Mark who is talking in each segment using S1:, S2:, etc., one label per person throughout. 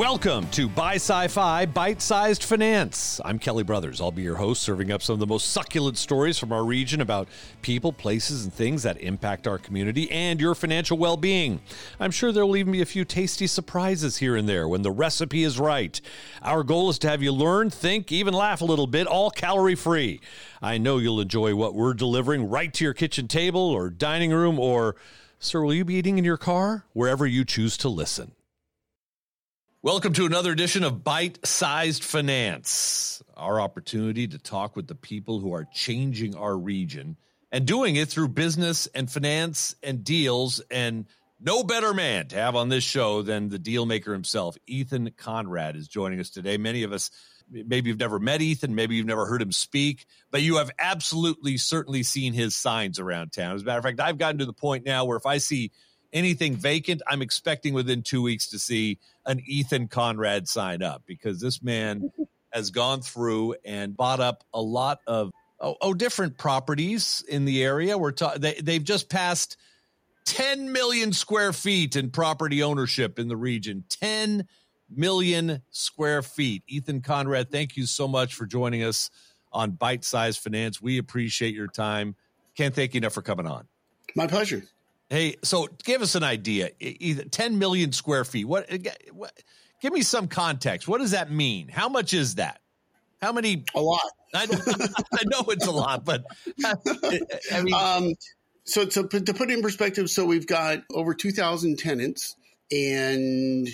S1: Welcome to Buy Sci Fi Bite Sized Finance. I'm Kelly Brothers. I'll be your host, serving up some of the most succulent stories from our region about people, places, and things that impact our community and your financial well being. I'm sure there will even be a few tasty surprises here and there when the recipe is right. Our goal is to have you learn, think, even laugh a little bit, all calorie free. I know you'll enjoy what we're delivering right to your kitchen table or dining room, or, sir, will you be eating in your car? Wherever you choose to listen. Welcome to another edition of Bite Sized Finance, our opportunity to talk with the people who are changing our region and doing it through business and finance and deals. And no better man to have on this show than the deal maker himself. Ethan Conrad is joining us today. Many of us, maybe you've never met Ethan, maybe you've never heard him speak, but you have absolutely certainly seen his signs around town. As a matter of fact, I've gotten to the point now where if I see anything vacant, I'm expecting within two weeks to see an Ethan Conrad sign up because this man has gone through and bought up a lot of oh, oh different properties in the area. We're ta- they they've just passed 10 million square feet in property ownership in the region. 10 million square feet. Ethan Conrad, thank you so much for joining us on Bite Size Finance. We appreciate your time. Can't thank you enough for coming on.
S2: My pleasure.
S1: Hey, so give us an idea. Either 10 million square feet. What, what? Give me some context. What does that mean? How much is that? How many?
S2: A lot.
S1: I, I know it's a lot, but I mean, um,
S2: so to, to put it in perspective, so we've got over 2,000 tenants, and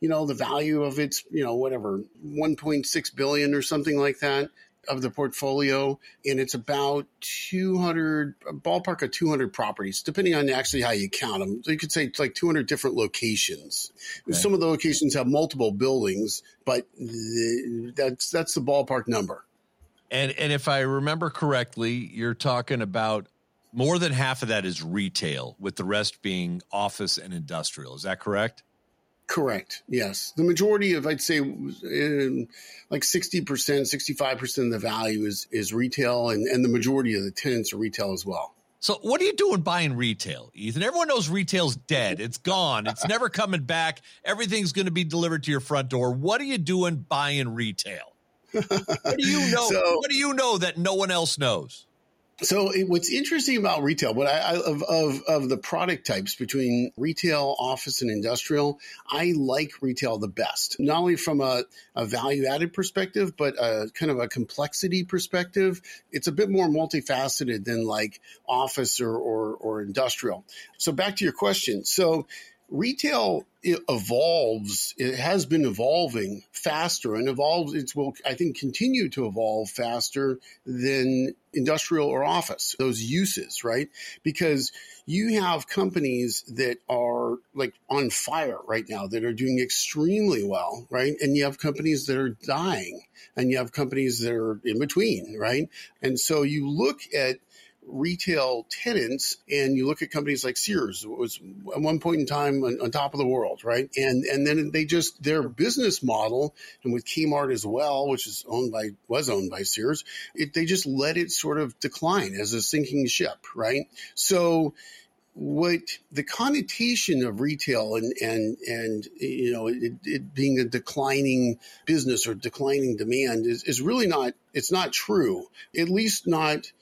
S2: you know the value of it's you know whatever 1.6 billion or something like that of the portfolio, and it's about 200 ballpark of 200 properties, depending on actually how you count them. So you could say it's like 200 different locations. Some of the locations have multiple buildings, but the, that's that's the ballpark number.
S1: And and if I remember correctly, you're talking about more than half of that is retail, with the rest being office and industrial. Is that correct?
S2: Correct. Yes. The majority of, I'd say, like 60%, 65% of the value is, is retail, and, and the majority of the tenants are retail as well.
S1: So, what are you doing buying retail, Ethan? Everyone knows retail's dead. It's gone. It's never coming back. Everything's going to be delivered to your front door. What are you doing buying retail? What do you know? So, what do you know that no one else knows?
S2: So it, what's interesting about retail, what I, I of, of of the product types between retail, office, and industrial, I like retail the best. Not only from a, a value added perspective, but a kind of a complexity perspective. It's a bit more multifaceted than like office or or, or industrial. So back to your question. So retail evolves it has been evolving faster and evolves it will i think continue to evolve faster than industrial or office those uses right? Because you have companies that are like on fire right now that are doing extremely well right? And you have companies that are dying and you have companies that are in between right? And so you look at retail tenants and you look at companies like Sears was at one point in time on, on, top of the world right? And and then they just their business model and with Kmart as well which is owned by was owned by Sears it, they just let it sort of decline as a sinking ship right? So what the connotation of retail and and and you know it, it, being a declining business or declining demand is, is really not it's not true at least not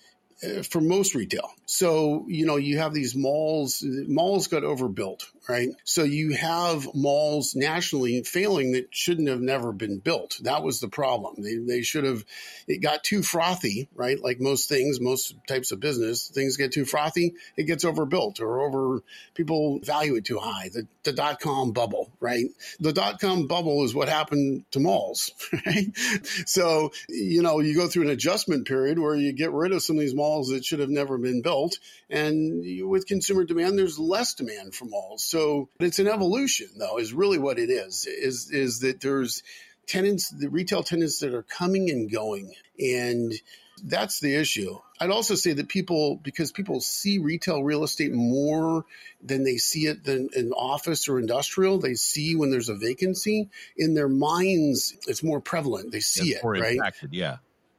S2: for most retail. So, you know, you have these malls, malls got overbuilt, right? So you have malls nationally failing that shouldn't have never been built. That was the problem. They, they should have, it got too frothy, right? Like most things, most types of business, things get too frothy, it gets overbuilt or over, people value it too high. The, the dot com bubble, right? The dot com bubble is what happened to malls, right? So, you know, you go through an adjustment period where you get rid of some of these malls that should have never been built. And with consumer demand, there's less demand for malls. So so it's an evolution, though, is really what it is. Is is that there's tenants, the retail tenants that are coming and going, and that's the issue. I'd also say that people, because people see retail real estate more than they see it than in office or industrial, they see when there's a vacancy in their minds. It's more prevalent. They see it's it, right?
S1: Impacted, yeah,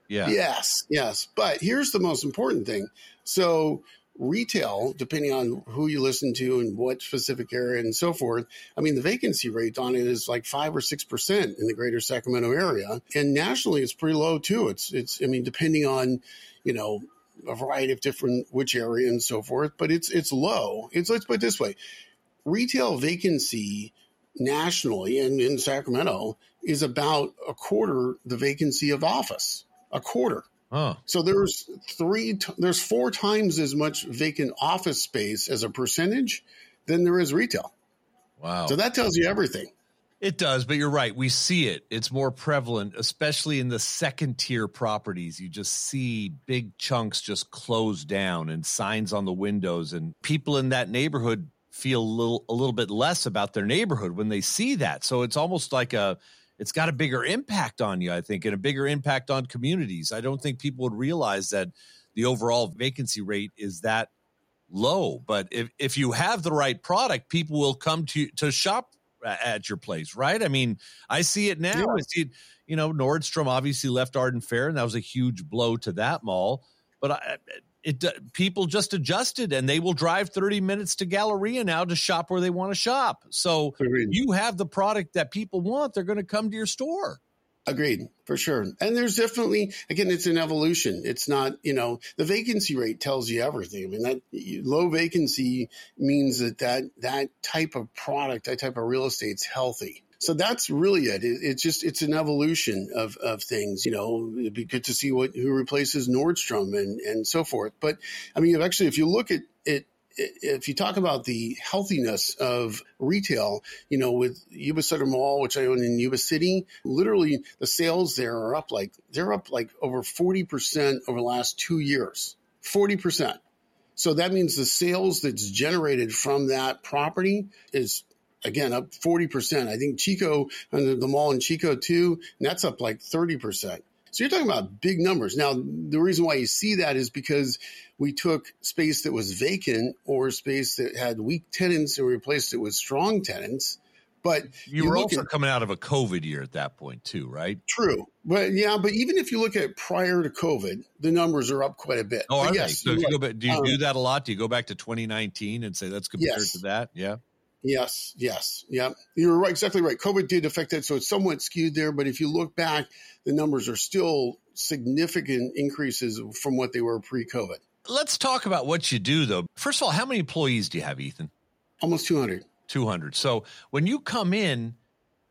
S1: yeah.
S2: Yes, yes. But here's the most important thing. So retail, depending on who you listen to and what specific area and so forth, I mean, the vacancy rate on it is like five or six percent in the greater Sacramento area, and nationally, it's pretty low too. It's it's I mean, depending on you know a variety of different which area and so forth, but it's it's low. It's let's put it this way: retail vacancy nationally and in Sacramento is about a quarter the vacancy of office. A quarter.
S1: Huh.
S2: So there's three, there's four times as much vacant office space as a percentage than there is retail.
S1: Wow.
S2: So that tells you everything.
S1: It does, but you're right. We see it. It's more prevalent, especially in the second tier properties. You just see big chunks just closed down and signs on the windows, and people in that neighborhood feel a little a little bit less about their neighborhood when they see that. So it's almost like a it's got a bigger impact on you, I think, and a bigger impact on communities. I don't think people would realize that the overall vacancy rate is that low. But if, if you have the right product, people will come to to shop at your place, right? I mean, I see it now. Yeah. I see it, you know, Nordstrom obviously left Arden Fair, and that was a huge blow to that mall. But I, it people just adjusted and they will drive 30 minutes to Galleria now to shop where they want to shop. So Agreed. you have the product that people want, they're going to come to your store.
S2: Agreed, for sure. And there's definitely, again, it's an evolution. It's not, you know, the vacancy rate tells you everything. I mean, that low vacancy means that that, that type of product, that type of real estate's healthy so that's really it. it. It's just it's an evolution of, of things. You know, it'd be good to see what who replaces Nordstrom and and so forth. But I mean, actually, if you look at it if you talk about the healthiness of retail, you know, with Yuba Sutter Mall, which I own in Yuba City, literally the sales there are up like they're up like over 40% over the last two years. 40%. So that means the sales that's generated from that property is again up 40%. I think Chico and the mall in Chico too, and that's up like 30%. So you're talking about big numbers. Now, the reason why you see that is because we took space that was vacant or space that had weak tenants and replaced it with strong tenants. But
S1: you, you were also at, coming out of a COVID year at that point too, right?
S2: True, but yeah, but even if you look at prior to COVID, the numbers are up quite a bit.
S1: Oh,
S2: are
S1: yes, they? So you go back, do you um, do that a lot? Do you go back to 2019 and say let's compare yes. to that? Yeah.
S2: Yes, yes, yeah. You're right, exactly right. COVID did affect that, so it's somewhat skewed there. But if you look back, the numbers are still significant increases from what they were pre-COVID.
S1: Let's talk about what you do, though. First of all, how many employees do you have, Ethan?
S2: Almost 200.
S1: 200. So when you come in,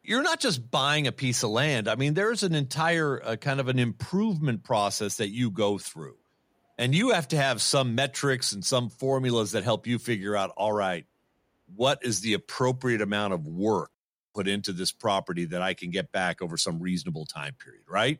S1: you're not just buying a piece of land. I mean, there's an entire uh, kind of an improvement process that you go through. And you have to have some metrics and some formulas that help you figure out, all right, what is the appropriate amount of work put into this property that I can get back over some reasonable time period, right?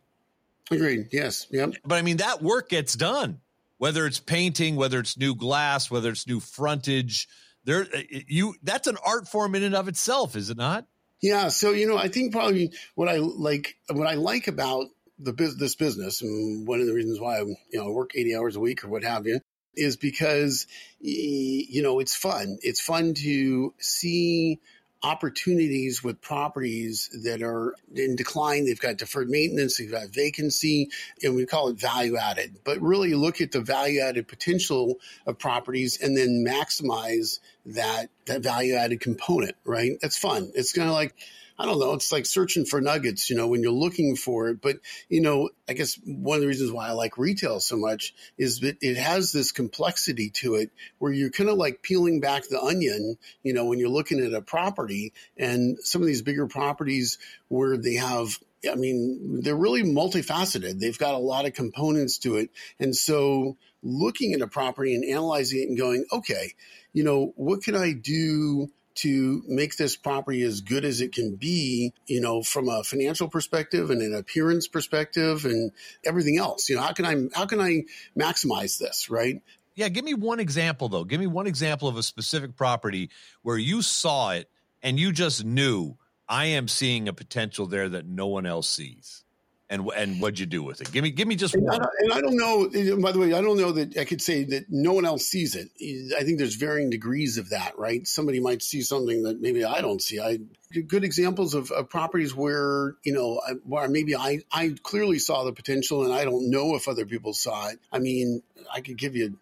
S2: Agreed. Yes. Yep.
S1: But I mean, that work gets done, whether it's painting, whether it's new glass, whether it's new frontage. There, uh, you that's an art form in and of itself, is it not?
S2: Yeah. So you know, I think probably what I like, what I like about the this business, and one of the reasons why I, you know I work eighty hours a week or what have you, is because you know it's fun. It's fun to see opportunities with properties that are in decline. They've got deferred maintenance, they've got vacancy, and we call it value added. But really look at the value added potential of properties and then maximize that that value added component, right? That's fun. It's kind of like I don't know. It's like searching for nuggets, you know, when you're looking for it. But, you know, I guess one of the reasons why I like retail so much is that it has this complexity to it where you're kind of like peeling back the onion, you know, when you're looking at a property and some of these bigger properties where they have I mean, they're really multifaceted. They've got a lot of components to it. And so looking at a property and analyzing it and going, okay, you know, what can I do to make this property as good as it can be, you know, from a financial perspective and an appearance perspective and everything else. You know, how can I how can I maximize this, right?
S1: Yeah, give me one example though. Give me one example of a specific property where you saw it and you just knew I am seeing a potential there that no one else sees and and what'd you do with it? Give me give me just
S2: and
S1: one.
S2: I, and I don't know. By the way, I don't know that I could say that no one else sees it. I think there's varying degrees of that, right? Somebody might see something that maybe I don't see. I good examples of, of properties where you know where maybe I I clearly saw the potential, and I don't know if other people saw it. I mean, I could give you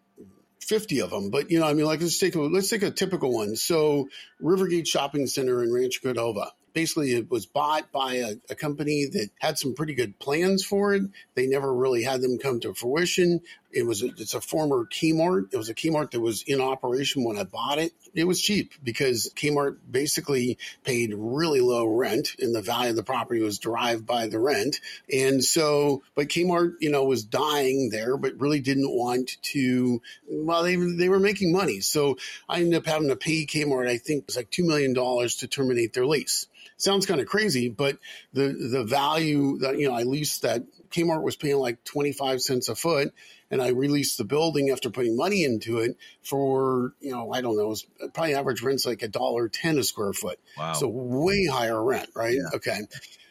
S2: 50 of them, but you know, I mean, like let's take a let's take a typical one. So Rivergate Shopping Center in Rancho Cordova basically it was bought by a, a, company that had some pretty good plans for it. They never really had them come to fruition. It was a, it's a former Kmart. It was a Kmart that was in operation when I bought it. It was cheap because Kmart basically paid really low rent, and the value of the property was derived by the rent. And so, but Kmart, you know, was dying there, but really didn't want to. Well, they they were making money, so I ended up having to pay Kmart. I think it was like two million dollars to terminate their lease sounds kind of crazy, but the the value that you know I leased that Kmart was paying like twenty five cents a foot, and I released the building after putting money into it for you know I don't know, it was uh, probably average rent's like a dollar ten a square foot. Wow. So way higher rent, right? Yeah. Okay.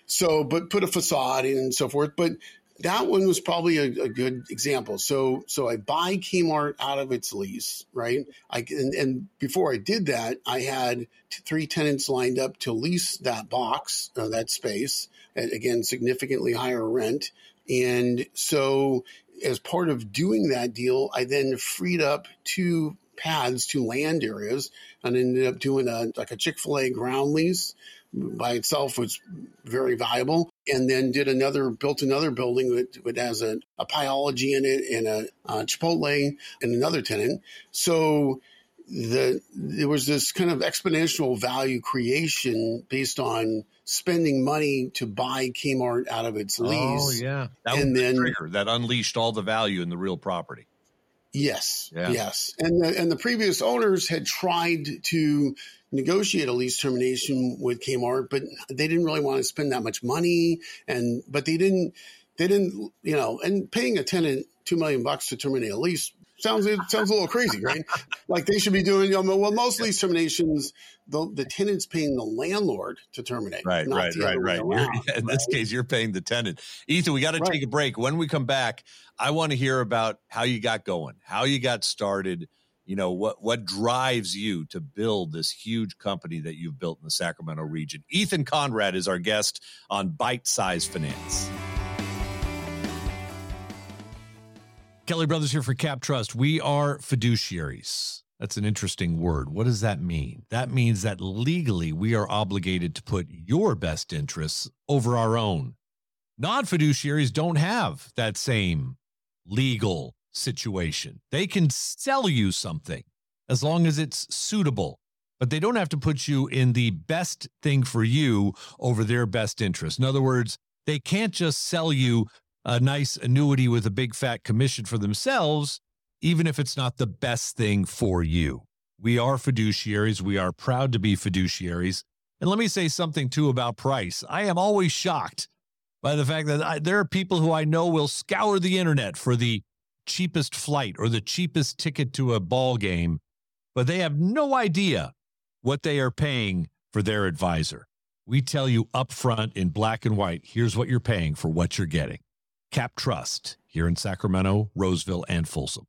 S2: So, but put a facade in and so forth. But that one was probably a, a, good example. So, so I buy Kmart out of its lease, right? I and, and before I did that, I had three tenants lined up to lease that box, uh, that space, at, again significantly higher rent. And so, as part of doing that deal, I then freed up two pads, two land areas, and ended up doing a like a Chick Fil A ground lease by itself was very valuable. And then did another, built another building that, that has a, a Pieology in it and a, a Chipotle and another tenant. So the there was this kind of exponential value creation based on spending money to buy Kmart out of its oh, lease. Oh
S1: yeah, that and then the trigger that unleashed all the value in the real property.
S2: Yes, yeah. yes, and the, and the previous owners had tried to negotiate a lease termination with Kmart, but they didn't really want to spend that much money. And but they didn't they didn't you know and paying a tenant two million bucks to terminate a lease sounds it sounds a little crazy, right? like they should be doing. You know, well, most lease terminations, the the tenant's paying the landlord to terminate.
S1: Right, right, right, right. Around, in right? this case, you're paying the tenant. Ethan, we got to right. take a break. When we come back, I want to hear about how you got going, how you got started you know what what drives you to build this huge company that you've built in the Sacramento region. Ethan Conrad is our guest on Bite Size Finance. Kelly Brothers here for Cap Trust. We are fiduciaries. That's an interesting word. What does that mean? That means that legally we are obligated to put your best interests over our own. Non fiduciaries don't have that same legal situation. They can sell you something as long as it's suitable, but they don't have to put you in the best thing for you over their best interest. In other words, they can't just sell you a nice annuity with a big fat commission for themselves, even if it's not the best thing for you. We are fiduciaries. We are proud to be fiduciaries. And let me say something too about price. I am always shocked by the fact that I, there are people who I know will scour the internet for the cheapest flight or the cheapest ticket to a ball game, but they have no idea what they are paying for their advisor. We tell you upfront in black and white here's what you're paying for what you're getting. Cap Trust here in Sacramento, Roseville, and Folsom.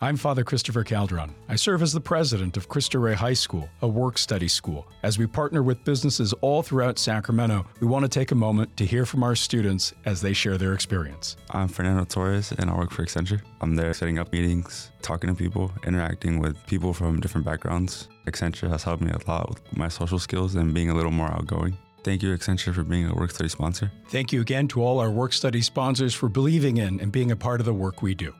S3: I'm Father Christopher Calderon. I serve as the president of Cristo Rey High School, a work study school. As we partner with businesses all throughout Sacramento, we want to take a moment to hear from our students as they share their experience.
S4: I'm Fernando Torres, and I work for Accenture. I'm there setting up meetings, talking to people, interacting with people from different backgrounds. Accenture has helped me a lot with my social skills and being a little more outgoing. Thank you, Accenture, for being a work study sponsor.
S3: Thank you again to all our work study sponsors for believing in and being a part of the work we do.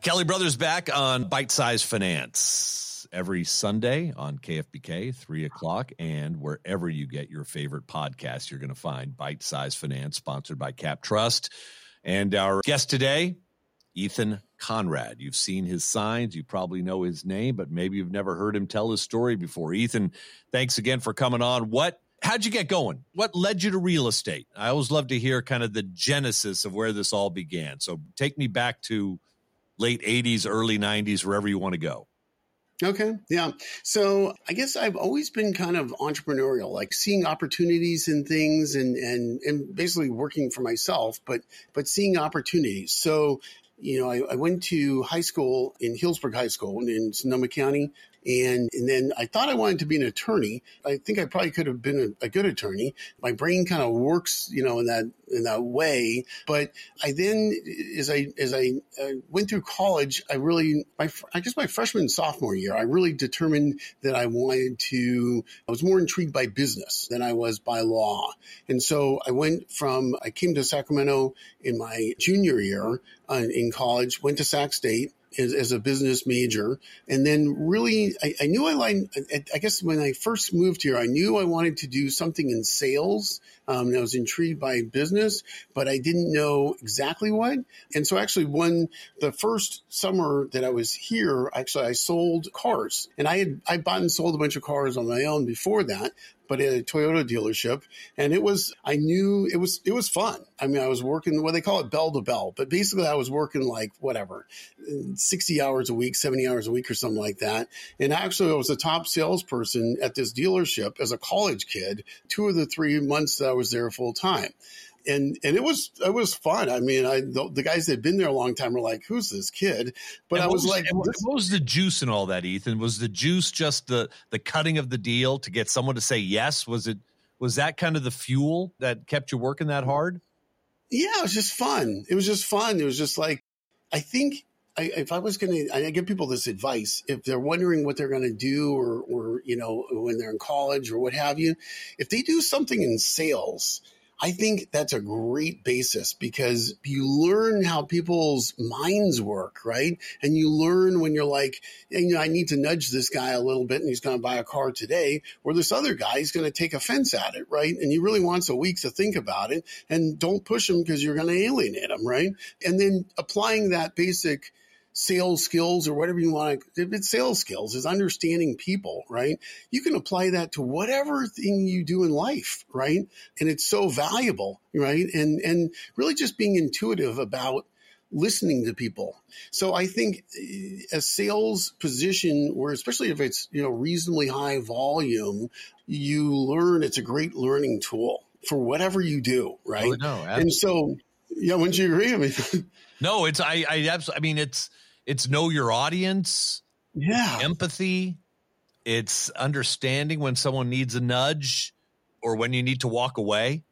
S1: Kelly Brothers back on Bite Size Finance every Sunday on KFBK, 3 o'clock, and wherever you get your favorite podcast, you're going to find Bite Size Finance, sponsored by Cap Trust. And our guest today, Ethan Conrad. You've seen his signs, you probably know his name, but maybe you've never heard him tell his story before. Ethan, thanks again for coming on. What how'd you get going? What led you to real estate? I always love to hear kind of the genesis of where this all began. So take me back to late 80s, early 90s, wherever you want to go.
S2: Okay. Yeah. So I guess I've always been kind of entrepreneurial, like seeing opportunities in things and, and, and basically working for myself, but, but seeing opportunities. So, you know, I, I went to high school in Healdsburg High School in Sonoma County And, and then I thought I wanted to be an attorney. I think I probably could have been a, a good attorney. My brain kind of works, you know, in that in that way. But I then, as I as I uh, went through college, I really, my I guess my freshman and sophomore year, I really determined that I wanted to. I was more intrigued by business than I was by law, and so I went from. I came to Sacramento in my junior year uh, in college. Went to Sac State as, as, a business major. And then really, I, I knew I, I, guess when I first moved here, I knew I wanted to do something in sales. Um, I was intrigued by business, but I didn't know exactly what. And so actually when the first summer that I was here, actually I sold cars and I had, I bought and sold a bunch of cars on my own before that but at a Toyota dealership. And it was, I knew it was, it was fun. I mean, I was working what they call it bell to bell, but basically I was working like whatever, 60 hours a week, 70 hours a week or something like that. And actually I was a top salesperson at this dealership as a college kid, two of the three months that I was there full time and and it was it was fun. I mean, I the, the guys that had been there a long time were like, "Who's this kid?" But and I was, was like,
S1: "What was the juice and all that?" Ethan was the juice just the the cutting of the deal to get someone to say yes? Was it was that kind of the fuel that kept you working that hard?
S2: Yeah, it was just fun. It was just fun. It was just like I think I, if I was going to, I give people this advice: if they're wondering what they're going to do, or, or you know, when they're in college or what have you, if they do something in sales, I think that's a great basis because you learn how people's minds work, right? And you learn when you're like, you know, I need to nudge this guy a little bit and he's going to buy a car today, or this other guy is going to take offense at it, right? And he really wants a week to think about it and don't push him because you're going to alienate him, right? And then applying that basic sales skills or whatever you want to, if it's sales skills, is understanding people, right? You can apply that to whatever thing you do in life, right? And it's so valuable, right? And, and really just being intuitive about listening to people. So I think eh, a sales position where, especially if it's, you know, reasonably high volume, you learn it's a great learning tool for whatever you do, right? Oh, no, and so, yeah, wouldn't you agree? I mean,
S1: no, it's, I, I absolutely, I mean, it's, it's know your audience.
S2: Yeah.
S1: Empathy. It's understanding when someone needs a nudge or when you need to walk away.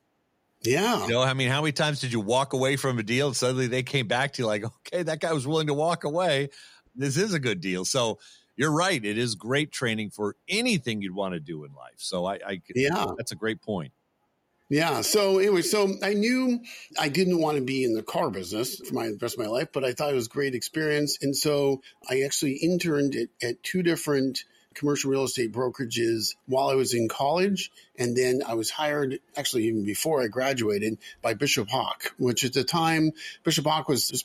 S2: Yeah.
S1: You know, I mean, how many times did you walk away from a deal and suddenly they came back to you like, okay, that guy was willing to walk away. This is a good deal. So you're right. It is great training for anything you'd want to do in life. So I, I yeah, that's a great point.
S2: Yeah. So anyway, so I knew I didn't want to be in the car business for my rest of my life, but I thought it was a great experience. And so I actually interned at, at two different commercial real estate brokerages while I was in college. And then I was hired, actually, even before I graduated, by Bishop Hawk, which at the time, Bishop Hawk was,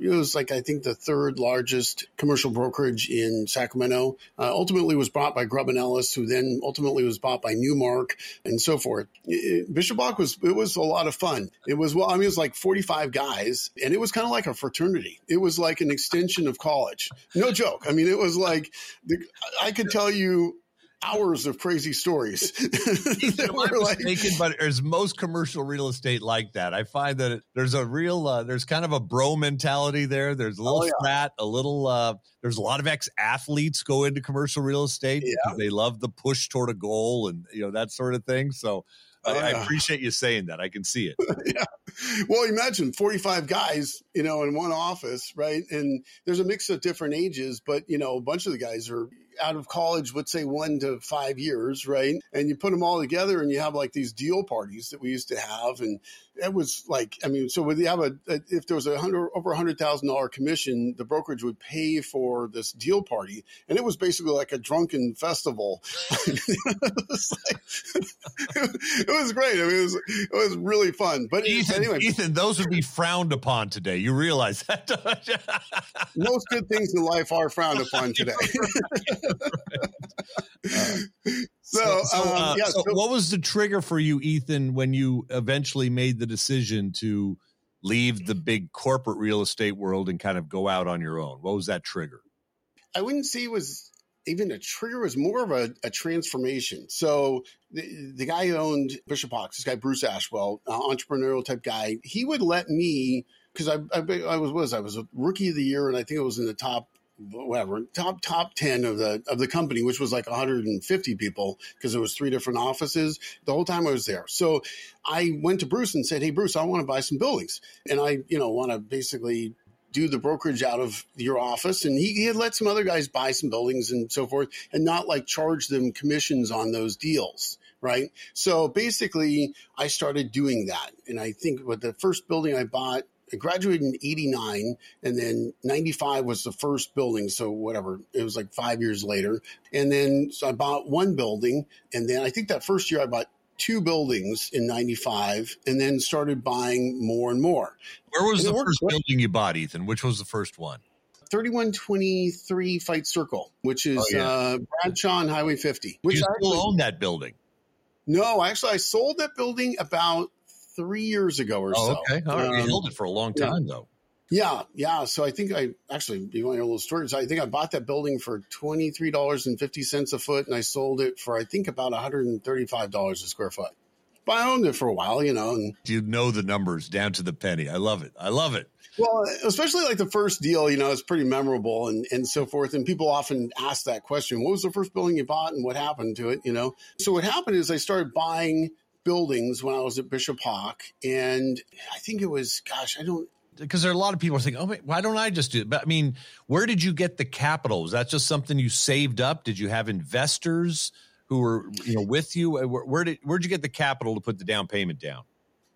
S2: it was like, I think, the third largest commercial brokerage in Sacramento. Uh, ultimately was bought by Grubb and Ellis, who then ultimately was bought by Newmark and so forth. It, Bishop Hawk was, it was a lot of fun. It was, well, I mean, it was like 45 guys, and it was kind of like a fraternity. It was like an extension of college. No joke. I mean, it was like, the, I could tell you hours of crazy stories.
S1: that were like, mistaken, but is most commercial real estate like that? I find that it, there's a real, uh, there's kind of a bro mentality there. There's a little oh, yeah. frat, a little. Uh, there's a lot of ex athletes go into commercial real estate yeah. because they love the push toward a goal and you know that sort of thing. So. I, I, appreciate you saying that. I can see it.
S2: yeah. Well, imagine 45 guys, you know, in one office, right? And there's a mix of different ages, but, you know, a bunch of the guys are out of college, let's say one to five years, right? And you put them all together and you have like these deal parties that we used to have. And it was like, I mean, so would you have a, a if there was a hundred, over a hundred thousand dollar commission, the brokerage would pay for this deal party. And it was basically like a drunken festival. it, was like, it was great. I mean, it was, it was really fun. But
S1: Ethan,
S2: anyway,
S1: Ethan, those would be frowned upon today. You realize that?
S2: Most good things in life are frowned upon today.
S1: Uh, so, so, um, uh, yeah, so, so, what was the trigger for you, Ethan, when you eventually made the decision to leave the big corporate real estate world and kind of go out on your own? What was that trigger?
S2: I wouldn't say it was even a trigger; it was more of a, a transformation. So, the, the, guy who owned Bishop Hawks, this guy Bruce Ashwell, uh, entrepreneurial type guy, he would let me because I, I, I was was I was a rookie of the year, and I think it was in the top whatever top top 10 of the of the company which was like 150 people because it was three different offices. The whole time i was there. So i went to bruce and said hey bruce i want to buy some buildings. And i you know want to basically do the brokerage out of your office. And he, he had let some other guys buy some buildings and so forth and not like charge them commissions on those deals right? So basically i started doing that. And i think with the first building i bought I graduated in 89 and then 95 was the first building. So whatever, it was like five years later. And then so I bought one building. And then I think that first year I bought two buildings in 95 and then started buying more and more.
S1: Where was
S2: And
S1: the first building you bought, Ethan? Which was the first one?
S2: 3123 Fite Circle, which is
S1: Oh, yeah.
S2: uh, Bradshaw and Highway 50.
S1: Do
S2: Which
S1: you
S2: I
S1: still
S2: actually-
S1: own that building?
S2: no, actually, I sold that building about three years ago or
S1: Oh,
S2: so.
S1: okay. All right. you
S2: Um,
S1: held it for a long
S2: yeah.
S1: time, though.
S2: Yeah, yeah. So I think I actually, you want to hear a little story? So I think I bought that building for twenty three dollars and fifty cents a foot, and I sold it for I think about one hundred and thirty five dollars a square foot. But I owned it for a while, you know, and
S1: You know the numbers down to the penny. I love it. I love it.
S2: well, especially like the first deal, you know, it's pretty memorable and and so forth. And people often ask that question: What was the first building you bought, and what happened to it? You know. So what happened is I started buying buildings when I was at Bishop Hawk, and I think it was, gosh, I don't
S1: Because there are a lot of people who think, oh, wait, why don't I just do it? But I mean, where did you get the capital? Was that just something you saved up? Did you have investors who were, you know, with you? Where, where did where'd you get the capital to put the down payment down?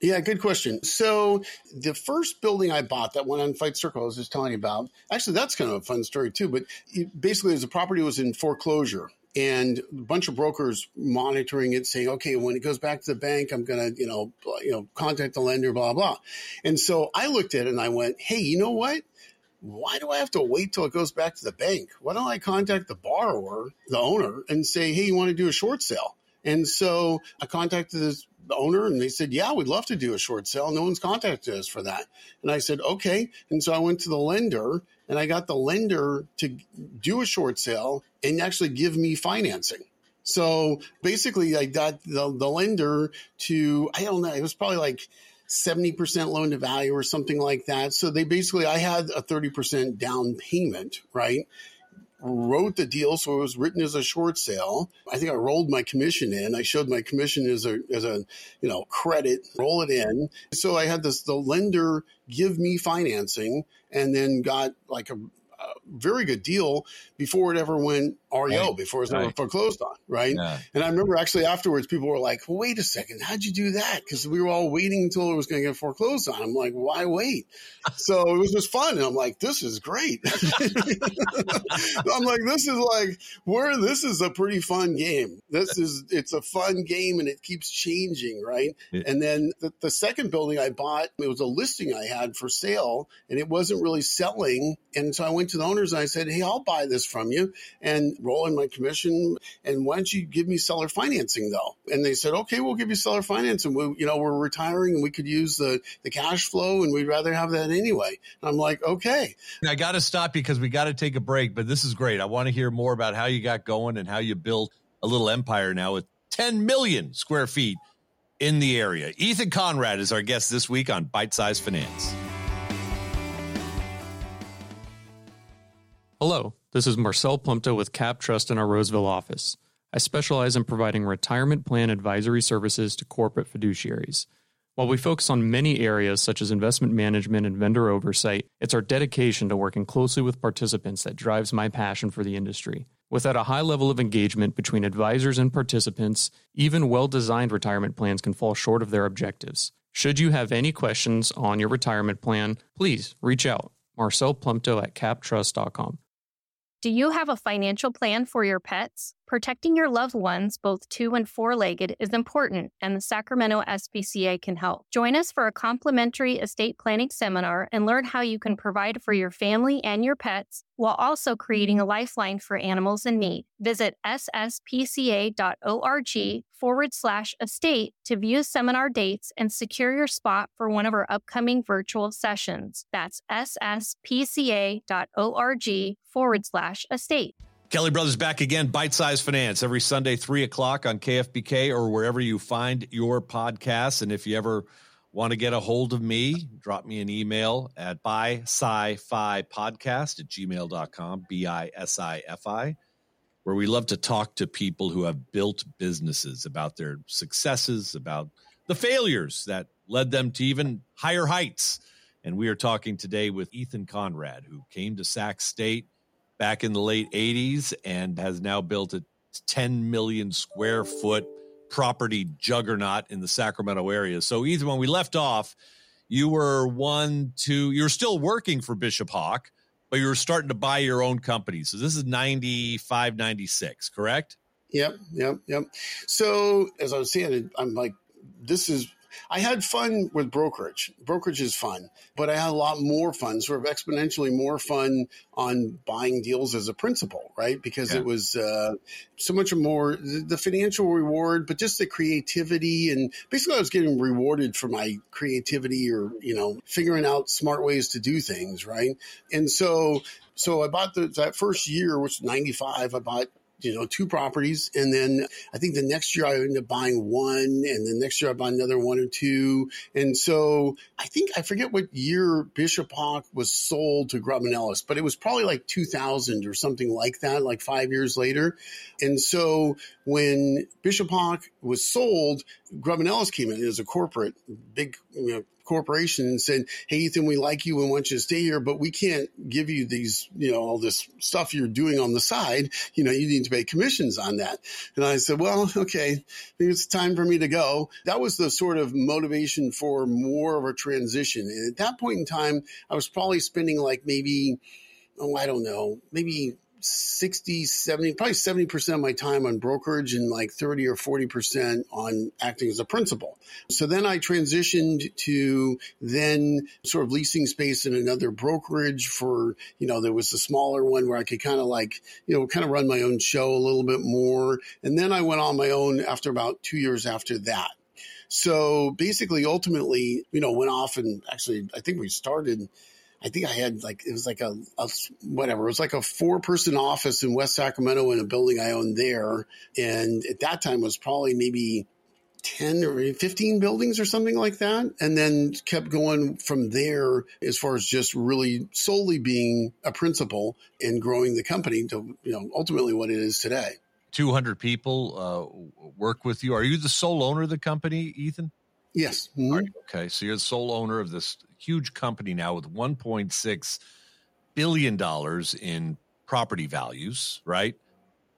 S2: Yeah, good question. So the first building I bought, that one on Fite Circle, I was just telling you about. Actually, that's kind of a fun story too. But it, basically, as a property was in foreclosure, and a bunch of brokers monitoring it, saying, "Okay, when it goes back to the bank, I'm going to, you know, you know, contact the lender, blah blah." And so I looked at it and I went, "Hey, you know what? Why do I have to wait till it goes back to the bank? Why don't I contact the borrower, the owner, and say, "Hey, you want to do a short sale?" And so I contacted this the owner and they said, Yeah, we'd love to do a short sale. No one's contacted us for that. And I said, Okay. And so I went to the lender and I got the lender to do a short sale and actually give me financing. So basically, I got the, the lender to, I don't know, it was probably like 70% loan to value or something like that. So they basically, I had a 30% down payment, right? Wrote the deal so it was written as a short sale. I think i rolled my commission in. I showed my commission as a as a you know credit roll it in. So i had this the lender give me financing and then got like a, very good deal before it ever went reo
S1: Right.
S2: before it was ever foreclosed on right
S1: Yeah.
S2: and I remember actually afterwards, people were like, wait a second, how'd you do that? Because we were all waiting until it was going to get foreclosed on. I'm like, why wait? So it was just fun. And I'm like, this is great. I'm like, this is like, where this is a pretty fun game. This is, it's a fun game and it keeps changing, right?
S1: Yeah.
S2: And then the, the second building I bought, it was a listing I had for sale and it wasn't really selling. And so I went to the owners and I said, hey, I'll buy this from you and roll in my commission. And why don't you give me seller financing though? And they said, okay, we'll give you seller financing. We, you know, we're retiring and we could use the, the cash flow and we'd rather have that anyway. And I'm like, okay.
S1: I got to stop because we got to take a break, but this is great. I want to hear more about how you got going and how you built a little empire now with 10 million square feet in the area. Ethan Conrad is our guest this week on Bite Size Finance.
S5: Hello, this is Marcel Plumto with Cap Trust in our Roseville office. I specialize in providing retirement plan advisory services to corporate fiduciaries. While we focus on many areas such as investment management and vendor oversight, it's our dedication to working closely with participants that drives my passion for the industry. Without a high level of engagement between advisors and participants, even well designed retirement plans can fall short of their objectives. Should you have any questions on your retirement plan, please reach out. Marcel Plumto at captrust.com.
S6: Do you have a financial plan for your pets? Protecting your loved ones, both two and four legged, is important, and the Sacramento SPCA can help. Join us for a complimentary estate planning seminar and learn how you can provide for your family and your pets while also creating a lifeline for animals in need. Visit sspca.org forward slash estate to view seminar dates and secure your spot for one of our upcoming virtual sessions. That's sspca.org forward slash estate.
S1: Kelly Brothers back again, Bite Size Finance, every Sunday, 3 o'clock on KFBK or wherever you find your podcasts. And if you ever Want to get a hold of me? Drop me an email at bi sci fi podcast at gmail.com, B I S I F I, where we love to talk to people who have built businesses about their successes, about the failures that led them to even higher heights. And we are talking today with Ethan Conrad, who came to Sac State back in the late 80s and has now built a 10 million square foot property juggernaut in the Sacramento area. So, Ethan, when we left off, you were one, two, you're still working for Bishop Hawk, but you were starting to buy your own company. So, this is 95, 96, correct?
S2: Yep, yep, yep. So, as I was saying, I'm like, this is I had fun with brokerage. Brokerage is fun, but I had a lot more fun, sort of exponentially more fun on buying deals as a principal, right? Because yeah. it was uh, so much more the financial reward, but just the creativity and basically I was getting rewarded for my creativity or you know figuring out smart ways to do things, right? And so so I bought the, that first year, which was 95, I bought you know, two properties. And then I think the next year I ended up buying one and the next year I bought another one or two. And so I think I forget what year Bishop Hawk was sold to Grubb and Ellis, but it was probably like 2000 or something like that, like five years later. And so when Bishop Hawk was sold, Grubb and Ellis came in as a corporate, big you know, corporation and said, Hey, Ethan, we like you and want you to stay here, but we can't give you these, you know, all this stuff you're doing on the side. You know, you need to pay commissions on that. And I said, well, okay, maybe it's time for me to go. That was the sort of motivation for more of a transition. And at that point in time, I was probably spending like maybe, oh, I don't know, maybe 60, 70, probably 70% of my time on brokerage and like 30 or 40% on acting as a principal. So then I transitioned to then sort of leasing space in another brokerage for, you know, there was a smaller one where I could kind of like, you know, kind of run my own show a little bit more. And then I went on my own after about two years after that. So basically, ultimately, you know, went off and actually, I think we started I think I had like it was like a, a whatever it was like a four person office in West Sacramento in a building I owned there, and at that time was probably maybe 10 or 15 buildings or something like that. And then kept going from there as far as just really solely being a principal and growing the company to, you know, ultimately what it is today.
S1: 200 people uh, work with you. Are you the sole owner of the company, Ethan?
S2: Yes. Mm-hmm.
S1: Okay. So you're the sole owner of this huge company now with 1.6 billion dollars in property values, right?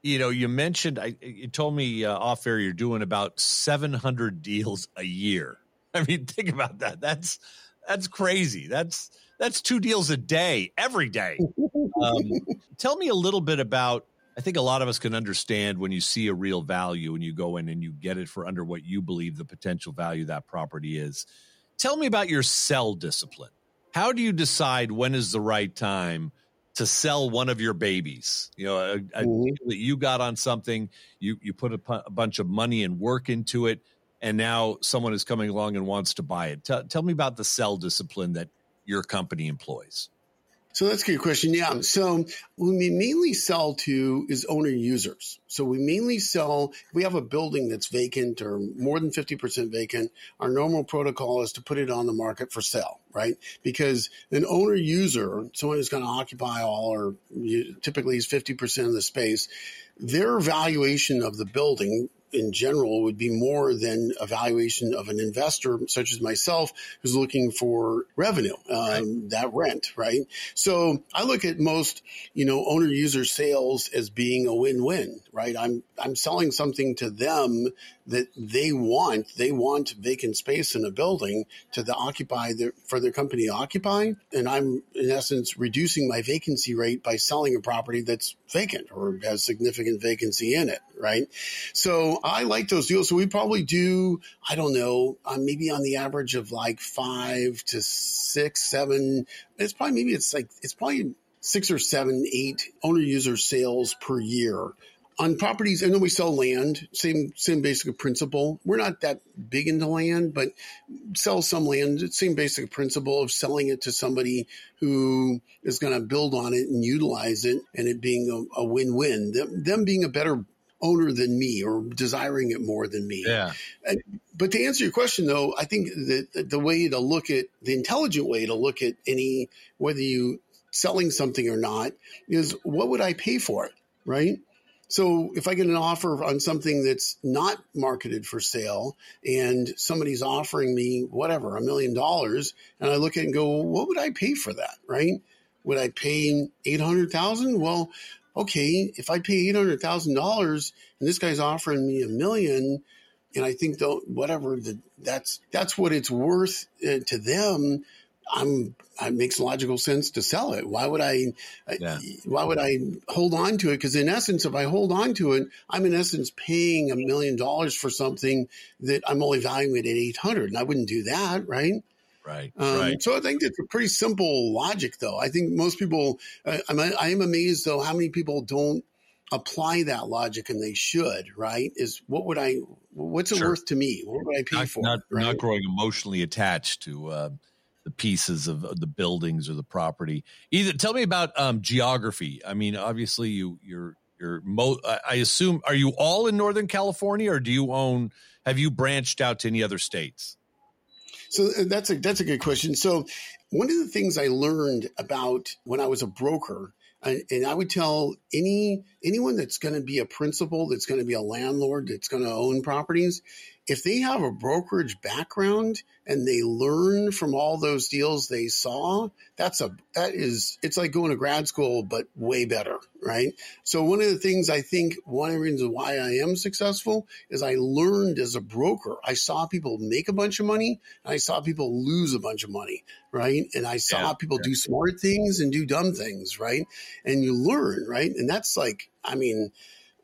S1: You know, you mentioned I you told me uh, off air you're doing about 700 deals a year. I mean, think about that. That's that's crazy. That's that's two deals a day every day. Um, tell me a little bit about I think a lot of us can understand when you see a real value and you go in and you get it for under what you believe the potential value that property is. Tell me about your sell discipline. How do you decide when is the right time to sell one of your babies? You know, a, a mm-hmm. that you got on something, you you put a, a, bunch of money and work into it, and now someone is coming along and wants to buy it. T- tell me about the sell discipline that your company employs.
S2: So that's a good question. Yeah. So we mainly sell to is owner users. So we mainly sell, if we have a building that's vacant or more than 50% vacant, our normal protocol is to put it on the market for sale, right? Because an owner user, someone who's going to occupy all or typically is 50% of the space, their valuation of the building in general would be more than a valuation of an investor such as myself who's looking for revenue, um, right. that rent, right? So I look at most, you know, owner user sales as being a win-win, right? I'm, I'm selling something to them that they want. They want vacant space in a building to the occupy their, for their company to occupy. And I'm in essence reducing my vacancy rate by selling a property that's vacant or has significant vacancy in it. Right. So I like those deals. So we probably do, I don't know, uh, maybe on the average of like five to six, seven. It's probably, maybe it's like, it's probably six or seven, eight owner user sales per year on properties, and then we sell land. Same same basic principle. We're not that big into land, but sell some land. Same basic principle of selling it to somebody who is going to build on it and utilize it, and it being a, a win-win. Them, them being a better owner than me or desiring it more than me.
S1: Yeah.
S2: And, but to answer your question, though, I think that the way to look at the intelligent way to look at any whether you selling something or not is what would I pay for it, right? So if I get an offer on something that's not marketed for sale and somebody's offering me whatever, a million dollars, and I look at it and go, what would I pay for that? Right? Would I pay 800,000? Well, okay, if I pay $800,000 and this guy's offering me a million, and I think though whatever the, that's that's what it's worth uh, to them I'm it makes logical sense to sell it. Why would I? Yeah. Why would I hold on to it? Because in essence, if I hold on to it, I'm in essence paying a million dollars for something that I'm only valuing it at eight hundred, and I wouldn't do that, right?
S1: Right, um, right.
S2: So I think it's a pretty simple logic, though. I think most people. Uh, I'm, I am amazed though how many people don't apply that logic, and they should. Right? Is what would I? What's it sure. worth to me? What would I pay
S1: not,
S2: for?
S1: Not,
S2: right?
S1: not growing emotionally attached to. Uh, the pieces of, the buildings or the property. Either tell me about um, geography. I mean, obviously you you're you're mo- I assume are you all in Northern California or do you own? Have you branched out to any other states?
S2: So uh, that's a that's a good question. So one of the things I learned about when I was a broker, and, and I would tell any anyone that's going to be a principal, that's going to be a landlord, that's going to own properties, if they have a brokerage background and they learn from all those deals they saw, that's a that is it's like going to grad school but way better, right? So one of the things I think one of the reasons why I am successful is I learned as a broker. I saw people make a bunch of money, and I saw people lose a bunch of money, right? And I saw yeah, people yeah. do smart things and do dumb things, right? And you learn, right? And that's like I mean,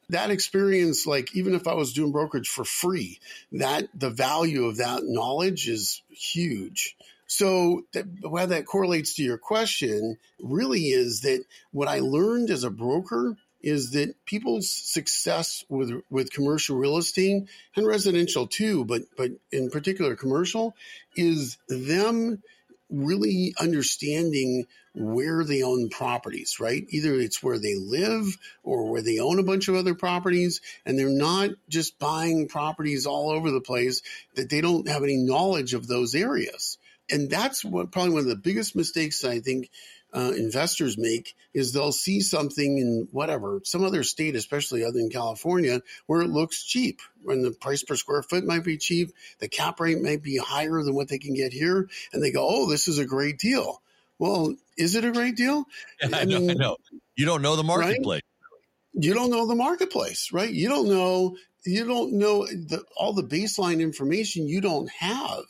S2: that experience, like even if I was doing brokerage for free, that the value of that knowledge is huge. So that, how that correlates to your question really is that what I learned as a broker is that people's success with with commercial real estate and residential too, but but in particular commercial, is them really understanding where they own properties, right? Either it's where they live or where they own a bunch of other properties, and they're not just buying properties all over the place that they don't have any knowledge of those areas. And that's what probably one of the biggest mistakes I think uh, investors make is they'll see something in whatever some other state, especially other than California, where it looks cheap. When the price per square foot might be cheap, the cap rate might be higher than what they can get here, and they go, "Oh, this is a great deal." Well, is it a great deal?
S1: I, I, mean, know, I know. You don't know the marketplace.
S2: Right? You don't know the marketplace, right? You don't know. You don't know the, all the baseline information. You don't have.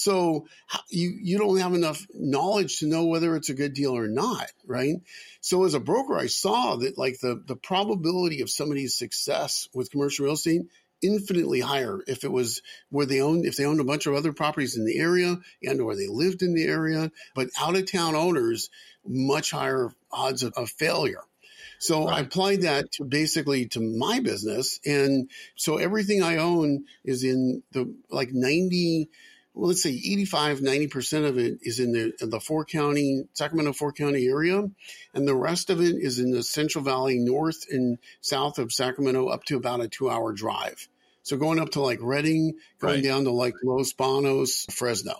S2: So you you don't have enough knowledge to know whether it's a good deal or not, right? So as a broker, I saw that like the the probability of somebody's success with commercial real estate infinitely higher if it was where they owned if they owned a bunch of other properties in the area and or they lived in the area but out of town owners much higher odds of, of failure so right. I applied that to basically to my business and so everything I own is in the like 90 well, let's say 85, 90% of it is in the, in the four county, Sacramento four county area. And the rest of it is in the Central Valley, north and south of Sacramento, up to about a two hour drive. So going up to like Redding, going right. down to like Los Banos, Fresno.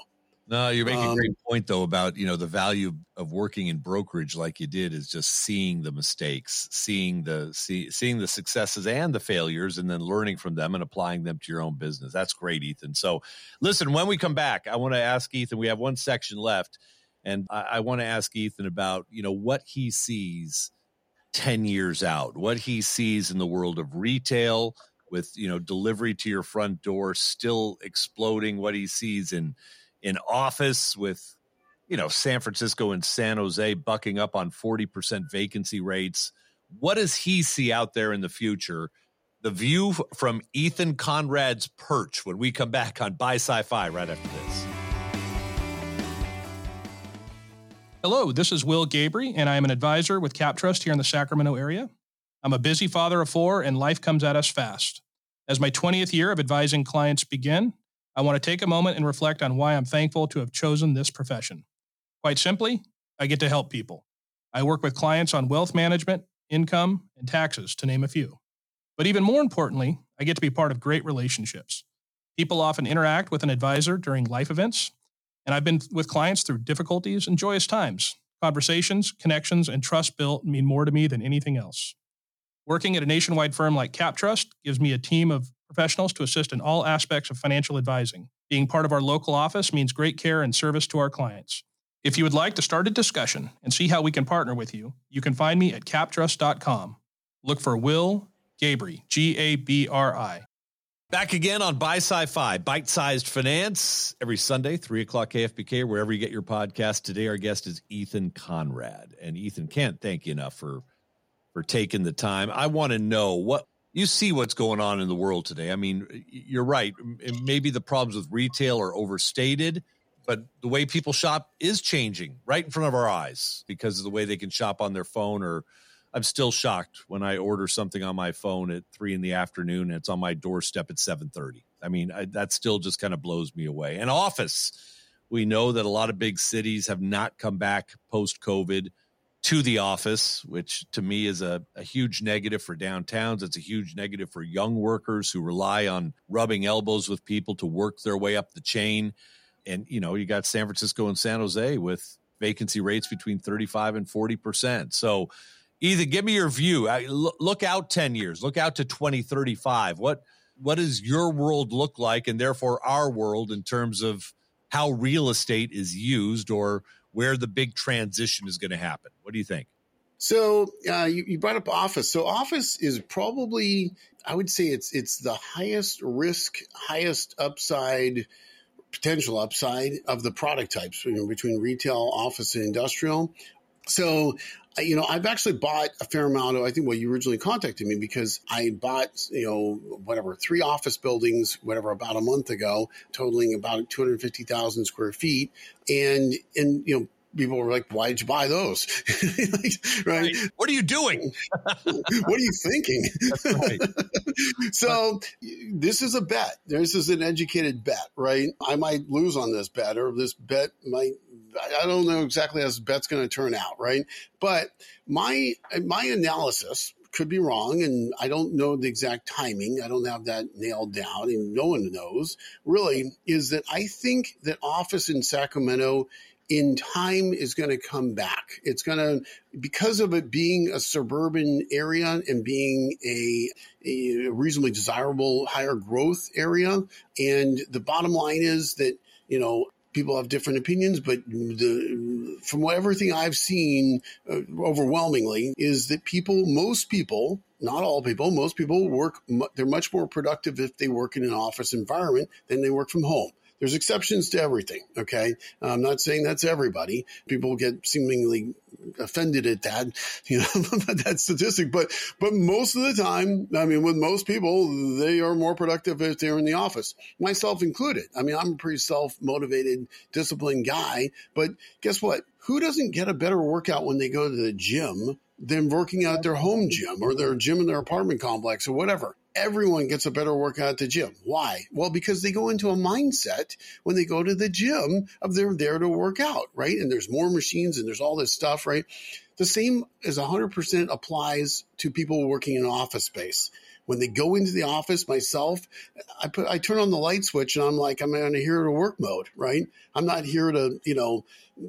S1: No, you're making um, a great point though about you know the value of working in brokerage like you did is just seeing the mistakes, seeing the see, seeing the successes and the failures, and then learning from them and applying them to your own business. That's great, Ethan. So, listen, when we come back, I want to ask Ethan. We have one section left, and I, I want to ask Ethan about you know what he sees ten years out, what he sees in the world of retail with you know delivery to your front door still exploding, what he sees in in office with you know San Francisco and San Jose bucking up on 40% vacancy rates. What does he see out there in the future? The view from Ethan Conrad's perch when we come back on Buy Sci-Fi right after this.
S7: Hello, this is Will Gabri, and I am an advisor with CapTrust here in the Sacramento area. I'm a busy father of four, and life comes at us fast. As my 20th year of advising clients begin, I want to take a moment and reflect on why I'm thankful to have chosen this profession. Quite simply, I get to help people. I work with clients on wealth management, income, and taxes, to name a few. But even more importantly, I get to be part of great relationships. People often interact with an advisor during life events, and I've been with clients through difficulties and joyous times. Conversations, connections, and trust built mean more to me than anything else. Working at a nationwide firm like CapTrust gives me a team of professionals to assist in all aspects of financial advising. Being part of our local office means great care and service to our clients. If you would like to start a discussion and see how we can partner with you, you can find me at captrust.com. Look for Will Gabri, G A B R I.
S1: Back again on Buy Sci-Fi, bite-sized finance every Sunday, three o'clock KFBK, wherever you get your podcast. Today, our guest is Ethan Conrad, and Ethan can't thank you enough for for taking the time. I want to know what you see what's going on in the world today. I mean, you're right. Maybe the problems with retail are overstated, but the way people shop is changing right in front of our eyes because of the way they can shop on their phone or I'm still shocked when I order something on my phone at three in the afternoon and it's on my doorstep at 730. I mean, I, that still just kind of blows me away. And office, we know that a lot of big cities have not come back post COVID to the office, which to me is a, a huge negative for downtowns. It's a huge negative for young workers who rely on rubbing elbows with people to work their way up the chain. And, you know, you got San Francisco and San Jose with vacancy rates between 35 and 40%. So, either give me your view. Look out 10 years, look out to 2035. What, what does your world look like and therefore our world in terms of how real estate is used or where the big transition is going to happen. What do you think?
S2: So uh, you, you, brought up office. So office is probably, I would say, it's it's the highest risk, highest upside, potential upside of the product types you know, between retail, office, and industrial. So you know, I've actually bought a fair amount of, I think, well, you originally contacted me because I bought, you know, whatever, three office buildings, whatever, about a month ago, totaling about 250,000 square feet. And, and, you know, people were like, why did you buy those?
S1: right? right? What are you doing?
S2: what are you thinking? Right. so this is a bet. This is an educated bet, right? I might lose on this bet or this bet might I don't know exactly how this bet's going to turn out, right? But my my analysis could be wrong, and I don't know the exact timing. I don't have that nailed down, and no one knows really. Is that I think that office in Sacramento in time is going to come back. It's going to, because of it being a suburban area and being a, a, reasonably desirable higher growth area. And the bottom line is that, you know, people have different opinions, but the, from everything I've seen, uh, overwhelmingly, is that people, most people, not all people, most people work, they're much more productive if they work in an office environment than they work from home. There's exceptions to everything. Okay. I'm not saying that's everybody. People get seemingly offended at that, you know, that statistic. But, but most of the time, I mean, with most people, they are more productive if they're in the office, myself included. I mean, I'm a pretty self motivated, disciplined guy, but guess what? Who doesn't get a better workout when they go to the gym than working out their home gym or their gym in their apartment complex or whatever? Everyone gets a better workout at the gym. Why? Well, because they go into a mindset when they go to the gym of they're there to work out, right? And there's more machines and there's all this stuff, right? The same as 100% applies to people working in office space. When they go into the office, myself, I put I turn on the light switch and I'm like, I'm on here to work mode, right? I'm not here to, you know,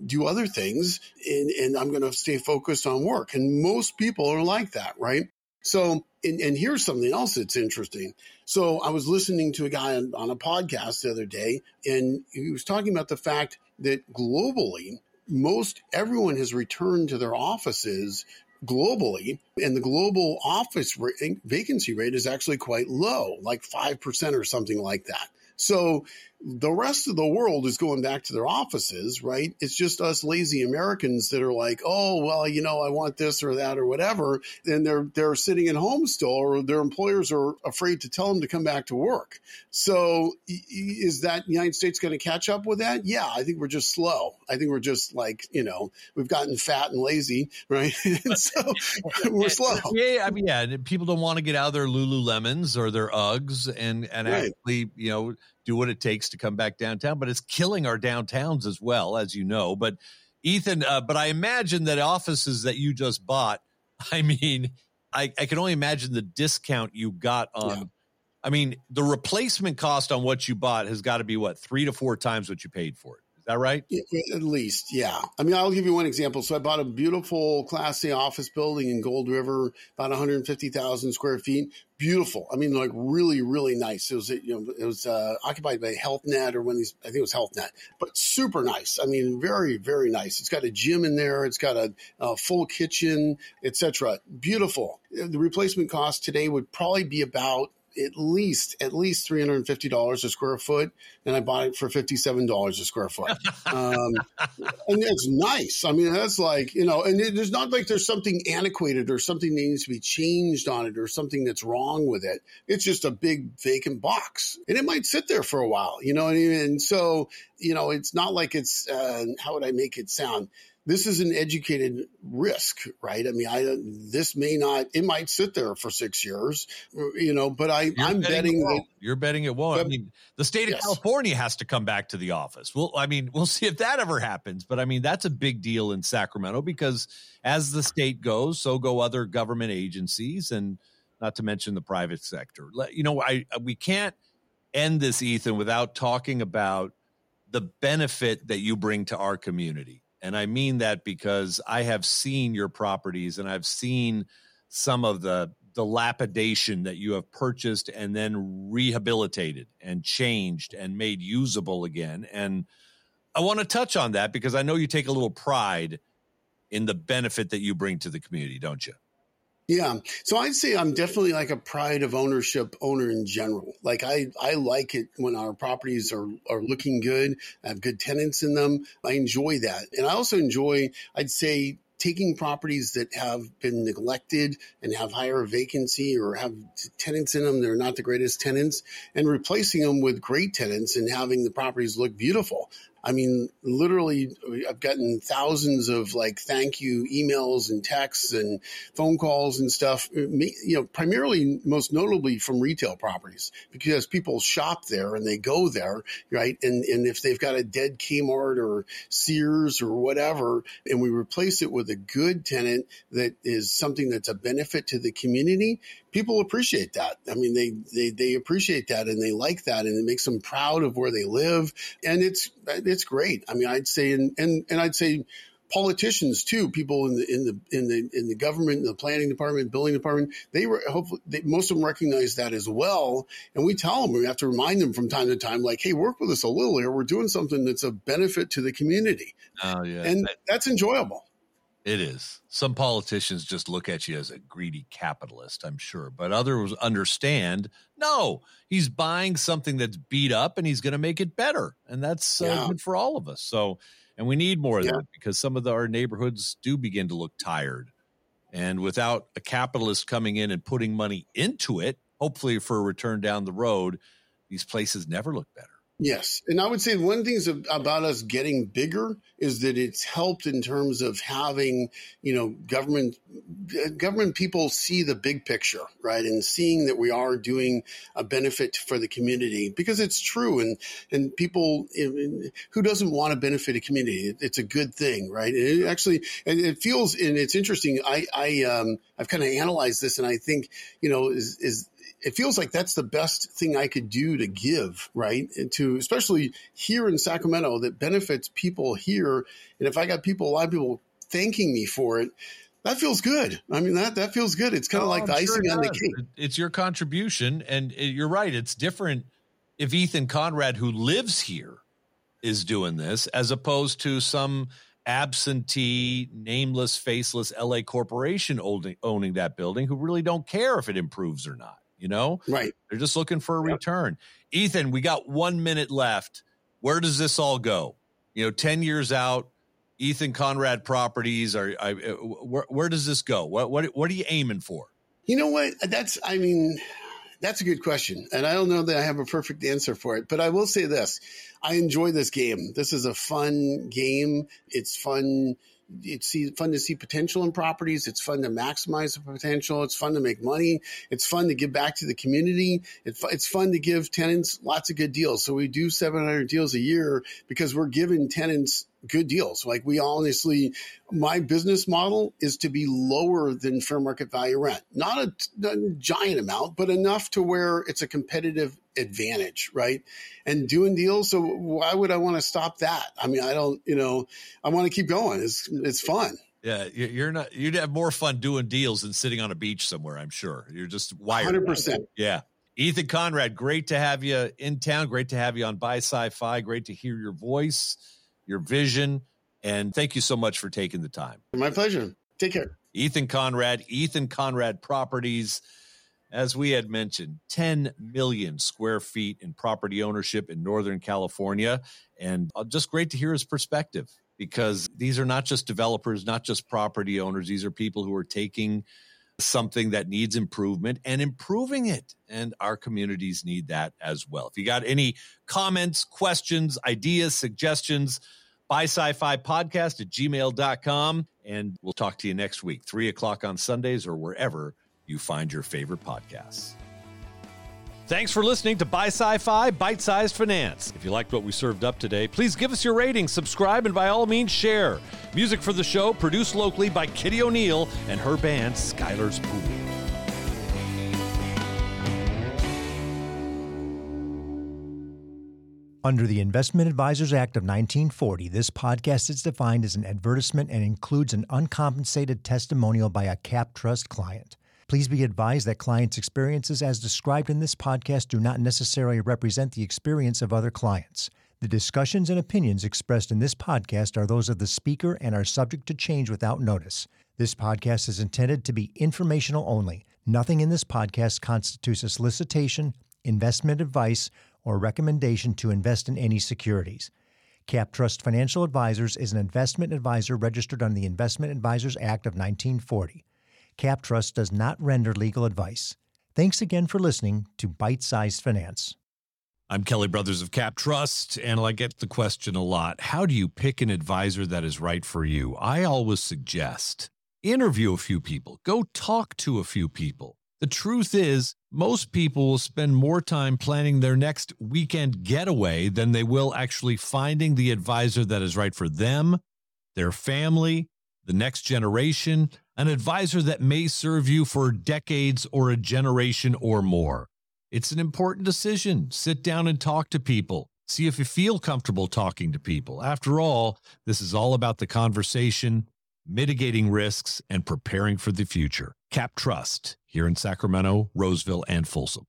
S2: do other things and, and I'm going to stay focused on work. And most people are like that, right? So, and, and, here's something else that's interesting. So, I was listening to a guy on, on, a podcast the other day, and he was talking about the fact that globally, most everyone has returned to their offices globally, and the global office vacancy rate is actually quite low, like 5% or something like that. So, the rest of the world is going back to their offices, right? It's just us lazy Americans that are like, oh, well, you know, I want this or that or whatever. And they're, they're sitting at home still, or their employers are afraid to tell them to come back to work. So is that United States going to catch up with that? Yeah, I think we're just slow. I think we're just like, you know, we've gotten fat and lazy, right? so we're slow.
S1: Yeah. I mean, yeah. People don't want to get out of their Lululemons or their Uggs and, and right. actually, you know, do what it takes to come back downtown. But it's killing our downtowns as well, as you know. But Ethan, uh, but I imagine that offices that you just bought, I mean, I, I can only imagine the discount you got on. Yeah. I mean, the replacement cost on what you bought has got to be what three to four times what you paid for it. Is that right?
S2: At least, yeah. I mean, I'll give you one example. So I bought a beautiful Class A office building in Gold River, about 150,000 square feet. Beautiful. I mean, like really, really nice. It was, you know, it was uh, occupied by HealthNet or one of these. I think it was HealthNet, but super nice. I mean, very, very nice. It's got a gym in there. It's got a, a full kitchen, etc. Beautiful. The replacement cost today would probably be about at least at least three hundred and fifty dollars a square foot, and I bought it for fifty seven dollars a square foot. Um, and it's nice. I mean, that's like you know, and it, there's not like there's something antiquated or something that needs to be changed on it or something that's wrong with it. It's just a big vacant box, and it might sit there for a while. You know, what I and so you know, it's not like it's uh, how would I make it sound? This is an educated risk, right? I mean, I this may not, it might sit there for six years, you know, but I, You're I'm betting, betting that
S1: you're betting it won't. But, I mean, the state of yes. California has to come back to the office. Well, I mean, we'll see if that ever happens, but I mean, that's a big deal in Sacramento because as the state goes, so go other government agencies, and not to mention the private sector. You know, I we can't end this, Ethan, without talking about the benefit that you bring to our community and I mean that because I have seen your properties and I've seen some of the dilapidation that you have purchased and then rehabilitated and changed and made usable again. And I want to touch on that because I know you take a little pride in the benefit that you bring to the community, don't you?
S2: Yeah. So I'd say I'm definitely like a pride of ownership owner in general. Like I, I like it when our properties are, are looking good, I have good tenants in them. I enjoy that. And I also enjoy, I'd say, taking properties that have been neglected and have higher vacancy or have tenants in them that are not the greatest tenants and replacing them with great tenants and having the properties look beautiful. I mean, literally, I've gotten thousands of like thank you emails and texts and phone calls and stuff. Uh, you know, primarily, most notably from retail properties because people shop there and they go there, right? And and if they've got a dead Kmart or Sears or whatever, and we replace it with a good tenant that is something that's a benefit to the community, people appreciate that. I mean, they, they, they appreciate that and they like that and it makes them proud of where they live. And it's, uh, it's great. I mean, I'd say, and, and, and I'd say, politicians too, people in the in the in the in the government, in the planning department, building department, they were hopefully they, most of them recognize that as well. And we tell them we have to remind them from time to time, like, hey, work with us a little here. We're doing something that's a benefit to the community. Oh yeah, and that's enjoyable.
S1: It is. Some politicians just look at you as a greedy capitalist, I'm sure, but others understand no, he's buying something that's beat up and he's going to make it better. And that's uh, yeah. good for all of us. So, and we need more of yeah. that because some of the, our neighborhoods do begin to look tired. And without a capitalist coming in and putting money into it, hopefully for a return down the road, these places never look better.
S2: Yes. And I would say one things about us getting bigger is that it's helped in terms of having, you know, government government people see the big picture, right? And seeing that we are doing a benefit for the community because it's true and and people who doesn't want to benefit a community, it's a good thing, right? And it actually and it feels and it's interesting. I I um I've kind of analyzed this and I think, you know, is is it feels like that's the best thing I could do to give, right? And to especially here in Sacramento that benefits people here. And if I got people, a lot of people thanking me for it, that feels good. I mean, that that feels good. It's kind of oh, like the I'm icing sure on the cake.
S1: It's your contribution, and uh, you're right. It's different if Ethan Conrad, who lives here, is doing this, as opposed to some absentee, nameless, faceless LA corporation owning, owning that building who really don't care if it improves or not you know?
S2: Right.
S1: They're just looking for a yep. return. Ethan, we got one minute left. Where does this all go? You know, 10 years out, Ethan Conrad properties are, I, uh, where, where does this go? What, what, what are you aiming for?
S2: You know what? That's, I mean, that's a good question. And I don't know that I have a perfect answer for it, but I will say this. I enjoy this game. This is a fun game. It's fun it's fun to see potential in properties. It's fun to maximize the potential. It's fun to make money. It's fun to give back to the community. It's fun to give tenants lots of good deals. So we do 700 deals a year because we're giving tenants good deals. Like we honestly, my business model is to be lower than fair market value rent, not a, a giant amount, but enough to where it's a competitive advantage, right? And doing deals. So why would I want to stop that? I mean, I don't, you know, I want to keep going. It's it's fun.
S1: Yeah, you're not. You'd have more fun doing deals than sitting on a beach somewhere. I'm sure you're just wired.
S2: Hundred percent.
S1: Yeah. Ethan Conrad, great to have you in town. Great to have you on Buy Sci-Fi. Great to hear your voice, your vision, and thank you so much for taking the time.
S2: My pleasure. Take care.
S1: Ethan Conrad, Ethan Conrad Properties. As we had mentioned, 10 million square feet in property ownership in Northern California. And uh, just great to hear his perspective because these are not just developers, not just property owners. These are people who are taking something that needs improvement and improving it. And our communities need that as well. If you got any comments, questions, ideas, suggestions, buy sci-fi podcast at gmail.com. And we'll talk to you next week, three o'clock on Sundays or wherever you find your favorite podcasts. Thanks for listening to Buy Sci Fi Bite Sized Finance. If you liked what we served up today, please give us your rating, subscribe, and by all means, share. Music for the show produced locally by Kitty O'Neal and her band, Skylar's Pool.
S8: Under the Investment Advisors Act of 1940, this podcast is defined as an advertisement and includes an uncompensated testimonial by a cap trust client. Please be advised that clients' experiences as described in this podcast do not necessarily represent the experience of other clients. The discussions and opinions expressed in this podcast are those of the speaker and are subject to change without notice. This podcast is intended to be informational only. Nothing in this podcast constitutes a solicitation, investment advice, or recommendation to invest in any securities. Cap Trust Financial Advisors is an investment advisor registered under the Investment Advisors Act of 1940. Cap Trust does not render legal advice. Thanks again for listening to Bite Sized Finance.
S1: I'm Kelly Brothers of Cap Trust, and I get the question a lot how do you pick an advisor that is right for you? I always suggest interview a few people, go talk to a few people. The truth is, most people will spend more time planning their next weekend getaway than they will actually finding the advisor that is right for them, their family, the next generation, an advisor that may serve you for decades or a generation or more. It's an important decision. Sit down and talk to people. See if you feel comfortable talking to people. After all, this is all about the conversation, mitigating risks, and preparing for the future. Cap Trust here in Sacramento, Roseville, and Folsom.